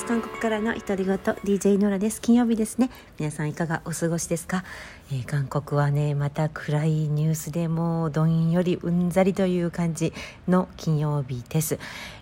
ます。韓国からの独り言 DJ ノラです。金曜日ですね。皆さんいかがお過ごしですか、えー、韓国はねまた暗いニュースでもうどんよりうんざりという感じの金曜日です。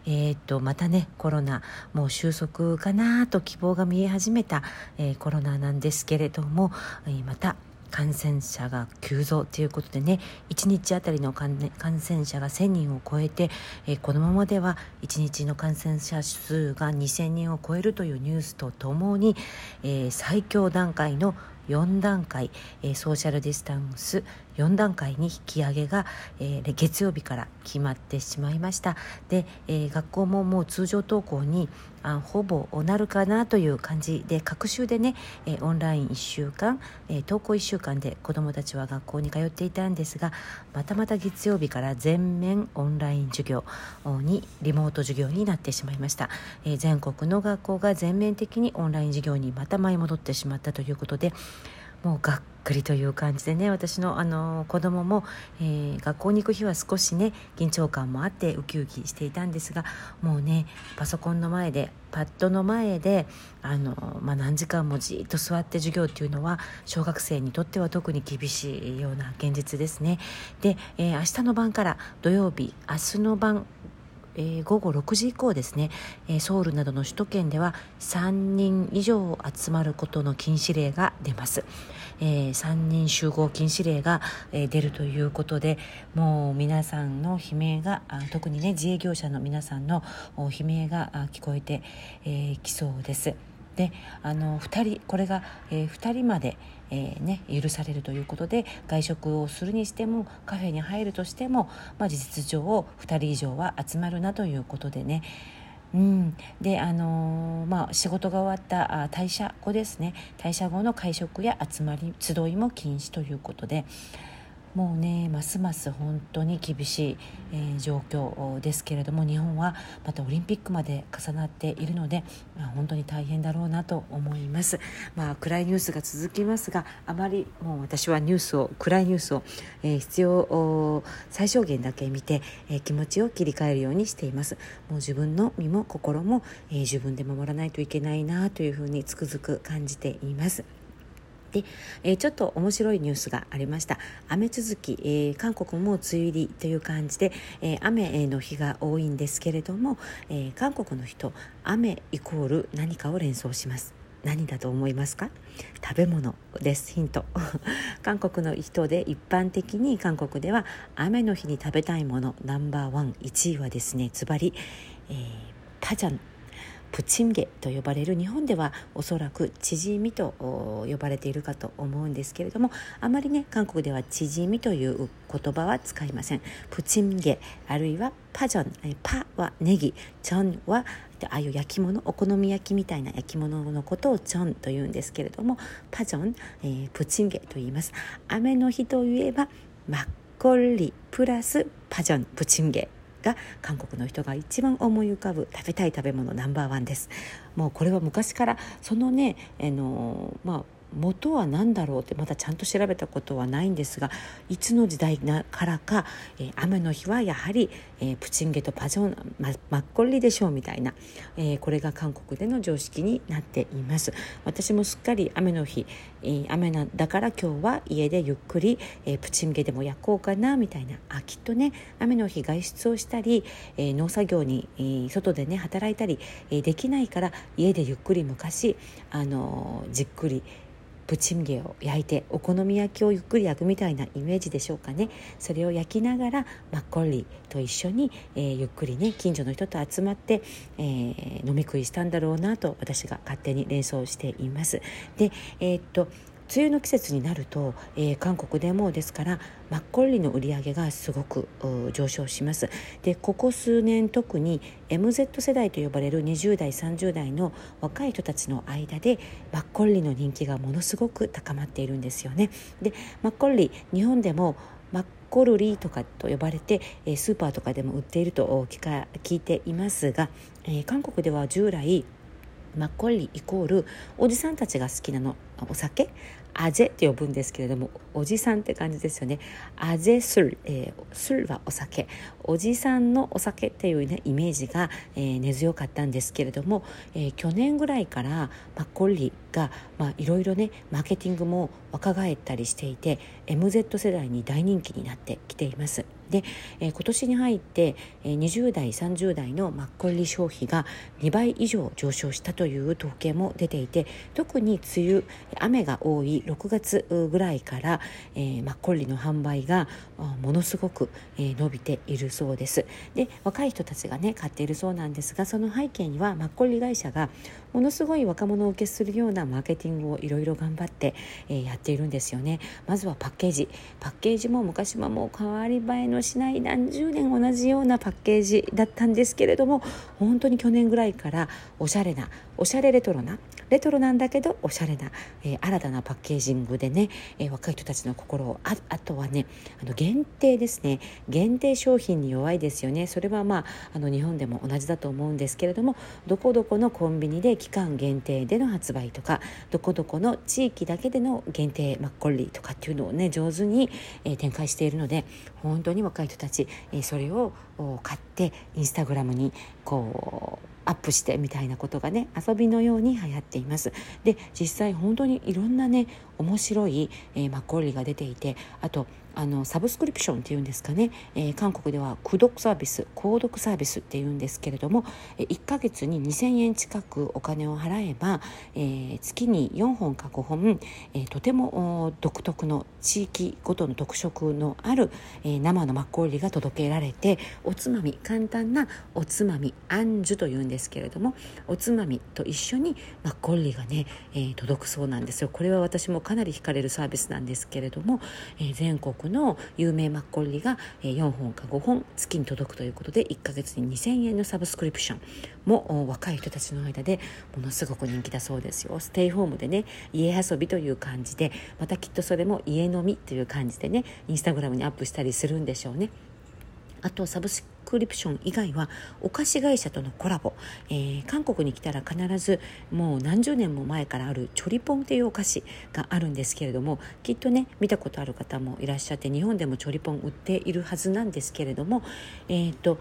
えー、っとまたねコロナもう収束かなと希望が見え始めた、えー、コロナなんですけれども、えまた感染者が急増ということでね1日あたりの感染者が1000人を超えて、えー、このままでは1日の感染者数が2000人を超えるというニュースとともに、えー、最強段階の4段階、えー、ソーシャルディスタンス4段階に引き上げが、えー、月曜日から決まってしまいました。で、えー、学校ももう通常登校にあほぼなるかなという感じで各週でね、えー、オンライン1週間、えー、登校1週間で子どもたちは学校に通っていたんですがまたまた月曜日から全面オンライン授業にリモート授業になってしまいました、えー、全国の学校が全面的にオンライン授業にまた舞い戻ってしまったということでもうがっくりという感じでね私のあの子供も、えー、学校に行く日は少しね緊張感もあってウキウキしていたんですがもうねパソコンの前でパッドの前であの、まあ、何時間もじっと座って授業っていうのは小学生にとっては特に厳しいような現実ですね。で、えー、明日の晩から土曜日明日の晩えー、午後6時以降ですね、えー、ソウルなどの首都圏では3人以上集まることの禁止令が出ます、えー、3人集合禁止令が、えー、出るということでもう皆さんの悲鳴が特にね自営業者の皆さんの悲鳴が聞こえてき、えー、そうです。であの2人これが、えー、2人まで、えー、ね、許されるということで外食をするにしてもカフェに入るとしても、まあ、事実上2人以上は集まるなということでね。うん、であのー、まあ、仕事が終わったあ退社後ですね。退社後の会食や集まり集いも禁止ということで。もうねますます本当に厳しい、えー、状況ですけれども日本はまたオリンピックまで重なっているので、まあ、本当に大変だろうなと思います、まあ、暗いニュースが続きますがあまりもう私はニュースを暗いニュースを、えー、必要最小限だけ見て、えー、気持ちを切り替えるようにしています。もう自分の身も心も、え、自分で守らないといけないなというふうにつくづく感じています。で、えー、ちょっと面白いニュースがありました。雨続き、えー、韓国も梅雨入りという感じで、えー、雨の日が多いんですけれども、え韓国の人雨イコール何かを連想します。何だと思いますか？食べ物です。ヒント。韓国の人で一般的に韓国では雨の日に食べたいものナンバーワン1位はですねズバリ、えー、パジャンプチンゲと呼ばれる日本ではおそらくチヂミと呼ばれているかと思うんですけれどもあまりね韓国ではチヂミという言葉は使いません。プチンゲあるいはパジョンパはネギチョンはああいう焼き物お好み焼きみたいな焼き物のことをチョンと言うんですけれどもパジョン、えー、プチンゲと言います。雨の日といえばマッコリプラスパジョンプチンゲ。が韓国の人が一番思い浮かぶ食べたい食べ物ナンバーワンです。もうこれは昔からそのねあのまあ元は何だろうってまだちゃんと調べたことはないんですがいつの時代からか、えー、雨の日はやはり、えー、プチンゲとパジョン、ま、マッコリでしょうみたいな、えー、これが韓国での常識になっています。私もすっかり雨の日、えー、雨なだから今日は家でゆっくり、えー、プチンゲでも焼こうかなみたいなあきっとね雨の日外出をしたり、えー、農作業に、えー、外でね働いたり、えー、できないから家でゆっくり昔、あのー、じっくりプチンゲを焼いてお好み焼きをゆっくり焼くみたいなイメージでしょうかね。それを焼きながらマッコリと一緒に、えー、ゆっくりね近所の人と集まって、えー、飲み食いしたんだろうなと私が勝手に連想しています。でえー、っと梅雨の季節になると、えー、韓国でもですからマッコリの売り上げがすごく上昇します。でここ数年特に MZ 世代と呼ばれる20代30代の若い人たちの間でマッコリの人気がものすごく高まっているんですよね。でマッコリ日本でもマッコルリとかと呼ばれてスーパーとかでも売っていると聞か聞いていますが、えー、韓国では従来マッコリイコールおじさんたちが好きなの。お酒？アゼって呼ぶんですけれどもおじさんって感じですよね。アゼスル、えー、スルはお酒。おじさんのお酒っていう、ね、イメージが、えー、根強かったんですけれども、えー、去年ぐらいからマッコリがいろいろねマーケティングも若返ったりしていて MZ 世代に大人気になってきています。で、えー、今年に入って、えー、20代30代のマッコリ消費が2倍以上上昇したという統計も出ていて特に梅雨雨が多い6月ぐらいから、えー、マッコリの販売がものすごく、えー、伸びているそうです。で若い人たちがね買っているそうなんですがその背景にはマッコリ会社がものすごい若者を受けするようなマーケティングをいろいろ頑張って、えー、やっているんですよね。まずはパッケージ。パッケージも昔はもう変わり映えのしない何十年同じようなパッケージだったんですけれども本当に去年ぐらいからおしゃれなおしゃれレトロなレトロなんだけどおしゃれな、えー、新たなパッケージングでね、えー、若い人たちの心をああとはねあの限定ですね。限定商品に弱いですよね。それはまああの日本でも同じだと思うんですけれどもどこどこのコンビニで期間限定での発売とかどこどこの地域だけでの限定マッコリとかっていうのをね上手に、えー、展開しているので本当に若い人たち、えー、それを買ってインスタグラムにこうアップしてみたいなことがね遊びのように流行っています。で実際本当にいろんなね面白い、えー、マッコリが出ていてあとあのサブスクリプションっていうんですかね、えー、韓国では駆読サービス購読サービスっていうんですけれども、1ヶ月に2000円近くお金を払えば、えー、月に4本か5本、えー、とても独特の地域ごとの特色のある、えー、生のマッコリが届けられておつまみ簡単なおつまみアンジュというんですけれどもおつまみと一緒にマッコリがね、えー、届くそうなんですよ。これは私もかなり惹かれるサービスなんですけれども、えー、全国の有名マッコリが4本か5本月に届くということで1ヶ月に2000円のサブスクリプションも若い人たちの間でものすごく人気だそうですよステイホームでね家遊びという感じでまたきっとそれも家飲みという感じでねインスタグラムにアップしたりするんでしょうね。あとサブスクリプション以外はお菓子会社とのコラボ、えー、韓国に来たら必ずもう何十年も前からあるチョリポンっていうお菓子があるんですけれどもきっとね見たことある方もいらっしゃって日本でもチョリポン売っているはずなんですけれどもえっ、ー、と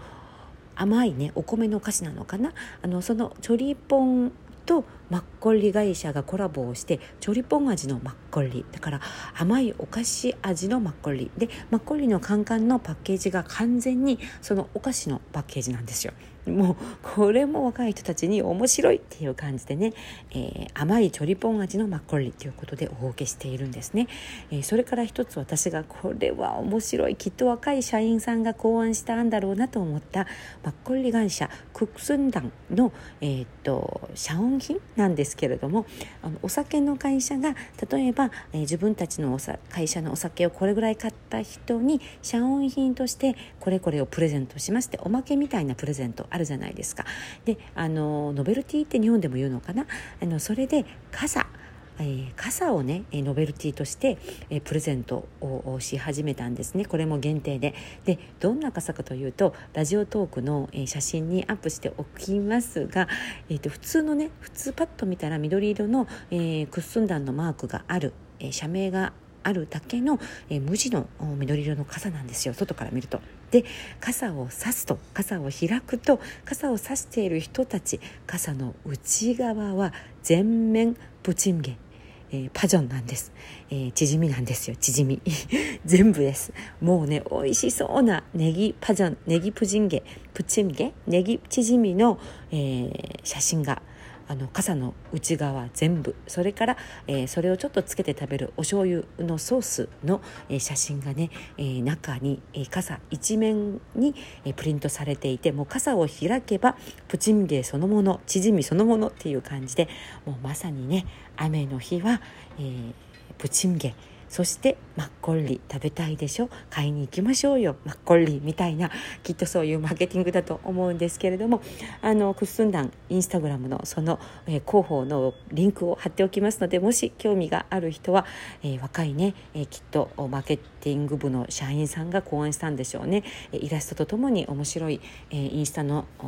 甘いねお米のお菓子なのかな？あのそのチョリポンとマッコリ会社がコラボをしてチョリポン味のマッコリ。だから甘いお菓子味のマッコリ。でマッコリのカンカンのパッケージが完全にそのお菓子のパッケージなんですよ。もうこれも若い人たちに面白いっていう感じでね、えー、甘いチョリポン味のマッコリ。ということでお受けしているんですね、えー、それから一つ私がこれは面白い。きっと若い社員さんが考案したんだろうなと思ったマッコリ会社クックスンダンの、えー、っと社音品なんですけれどもあのお酒の会社が例えば、え自分たちの会社のお酒をこれぐらい買った人に社音品としてこれこれをプレゼントしましておまけみたいなプレゼントあるじゃないですか。であのノベルティって日本でも言うのかな？あのそれで傘えー、傘をねノベルティとして、えー、プレゼントをし始めたんですね。これも限定で。でどんな傘かというとラジオトークの、えー、写真にアップしておきますが、えーと、普通のね普通パッと見たら緑色の、えー、クッスンダンのマークがある、えー、社名があるだけの、えー、無地の緑色の傘なんですよ。外から見ると。で傘を差すと傘を開くと傘を差している人たち傘の内側は全面プチンゲえー、パジョンなんです、えー、チヂミなんですよ。チヂミ。全部です。もうね美味しそうなネギパジョンネギプジンゲプチンゲネギチヂミの、えー、写真があの傘の内側全部。それから、えー、それをちょっとつけて食べるお醤油のソースの、えー、写真がね、えー、中に、え傘一面に、えプリントされていてもう傘を開けばプチンゲそのものチヂミそのものっていう感じでもうまさにね雨の日は、えプチンゲーそしてマッコリ食べたいでしょ？買いに行きましょうよ。マッコリみたいなきっとそういうマーケティングだと思うんですけれどもあのクッスンダンインスタグラムのその、えー、広報のリンクを貼っておきますのでもし興味がある人は、えー、若いね、えー、きっとマーケティングティング部の社員さんが考案したんでしょうね。イラストとともに面白い、え、インスタのフ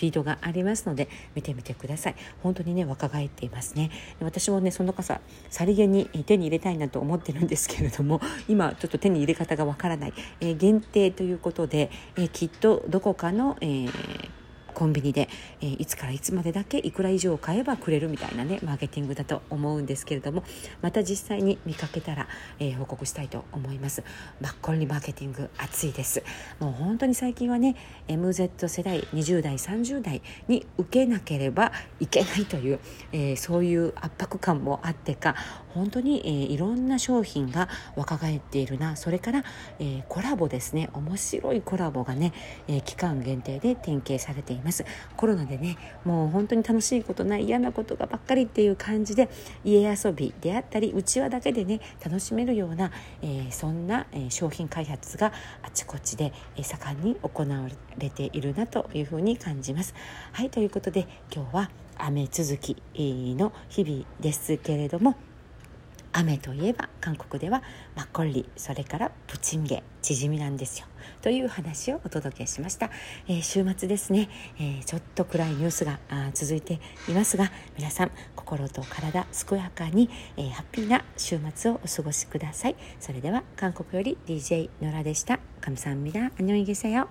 ィードがありますので見てみてください。本当にね若返っていますね。私もねその傘さりげに手に入れたいなと思ってるんですけれども 今ちょっと手に入れ方がわからない、え、限定ということで、え、きっとどこかの、えーコンビニで、えー、いつからいつまでだけいくら以上買えばくれるみたいなねマーケティングだと思うんですけれどもまた実際に見かけたら、えー、報告したいと思います。マッコリマーケティング熱いです。もう本当に最近はね MZ 世代20代30代に受けなければいけないという、えー、そういう圧迫感もあってか本当に、えー、いろんな商品が若返っているな。それから、えー、コラボですね。面白いコラボがね、えー、期間限定で展開されていますコロナでねもう本当に楽しいことない嫌なことがばっかりっていう感じで家遊びであったりうちわだけでね楽しめるような、えー、そんな、えー、商品開発があちこちで、えー、盛んに行われているなというふうに感じます。はいということで今日は雨続きの日々ですけれども雨といえば韓国ではマッコリそれからプチンゲチヂミなんですよという話をお届けしました、えー、週末ですね、えー、ちょっと暗いニュースが続いていますが皆さん心と体健やかに、えー、ハッピーな週末をお過ごしくださいそれでは韓国より DJ ノラでした감사합니다안녕히계세요